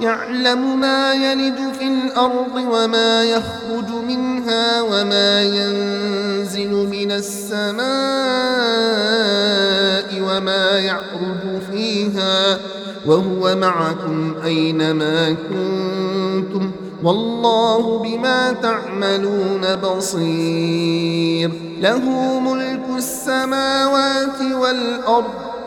يعلم ما يلد في الأرض وما يخرج منها وما ينزل من السماء وما يعرج فيها وهو معكم أينما كنتم والله بما تعملون بصير له ملك السماوات والأرض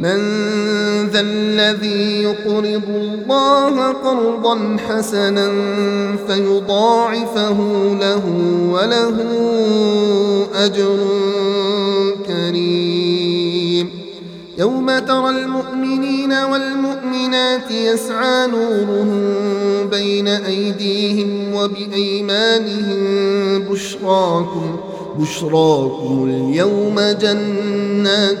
من ذا الذي يقرض الله قرضا حسنا فيضاعفه له وله أجر كريم يوم ترى المؤمنين والمؤمنات يسعى نورهم بين أيديهم وبأيمانهم بشراكم بشراكم اليوم جنات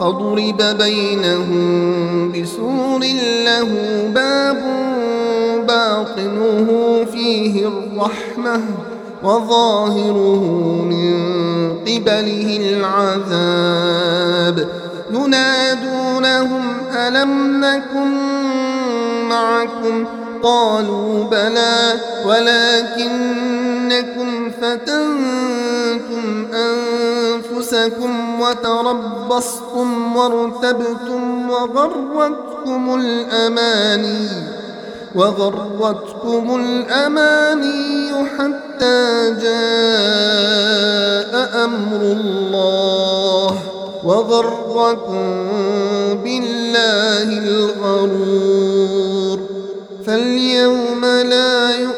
فضرب بينهم بسور له باب باطنه فيه الرحمة وظاهره من قبله العذاب ينادونهم ألم نكن معكم قالوا بلى ولكنكم فتنتم أن أنفسكم وتربصتم وارتبتم وغرتكم الأماني وغرتكم الأماني حتى جاء أمر الله وغركم بالله الغرور فاليوم لا يؤمن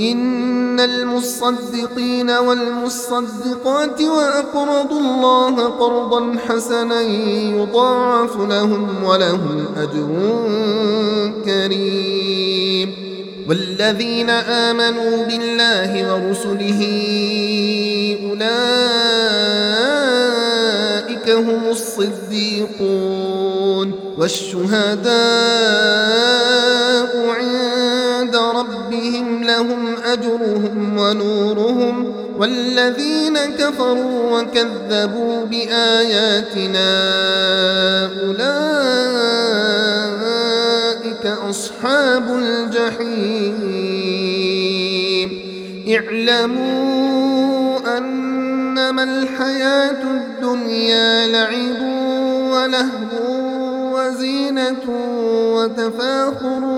إن المصدقين والمصدقات وأقرضوا الله قرضا حسنا يضاعف لهم ولهم أجر كريم والذين آمنوا بالله ورسله أولئك هم الصديقون والشهداء عند عند ربهم لهم أجرهم ونورهم والذين كفروا وكذبوا بآياتنا أولئك أصحاب الجحيم اعلموا أنما الحياة الدنيا لعب ولهو وزينة وتفاخر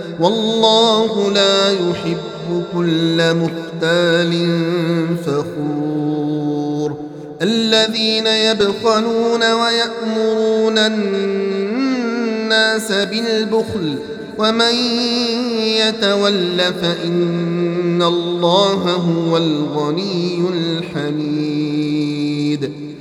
والله لا يحب كل مختال فخور الذين يبخلون ويأمرون الناس بالبخل ومن يتول فإن الله هو الغني الحميد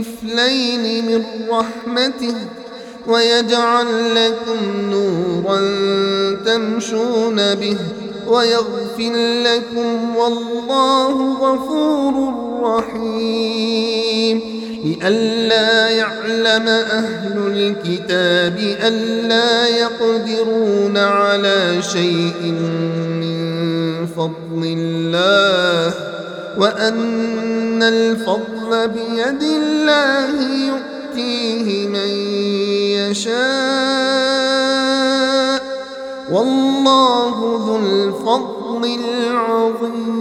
كفلين من رحمته ويجعل لكم نورا تمشون به ويغفر لكم والله غفور رحيم لئلا يعلم أهل الكتاب ألا يقدرون على شيء من فضل الله وأن الفضل بيد الله يؤتيه من يشاء والله ذو الفضل العظيم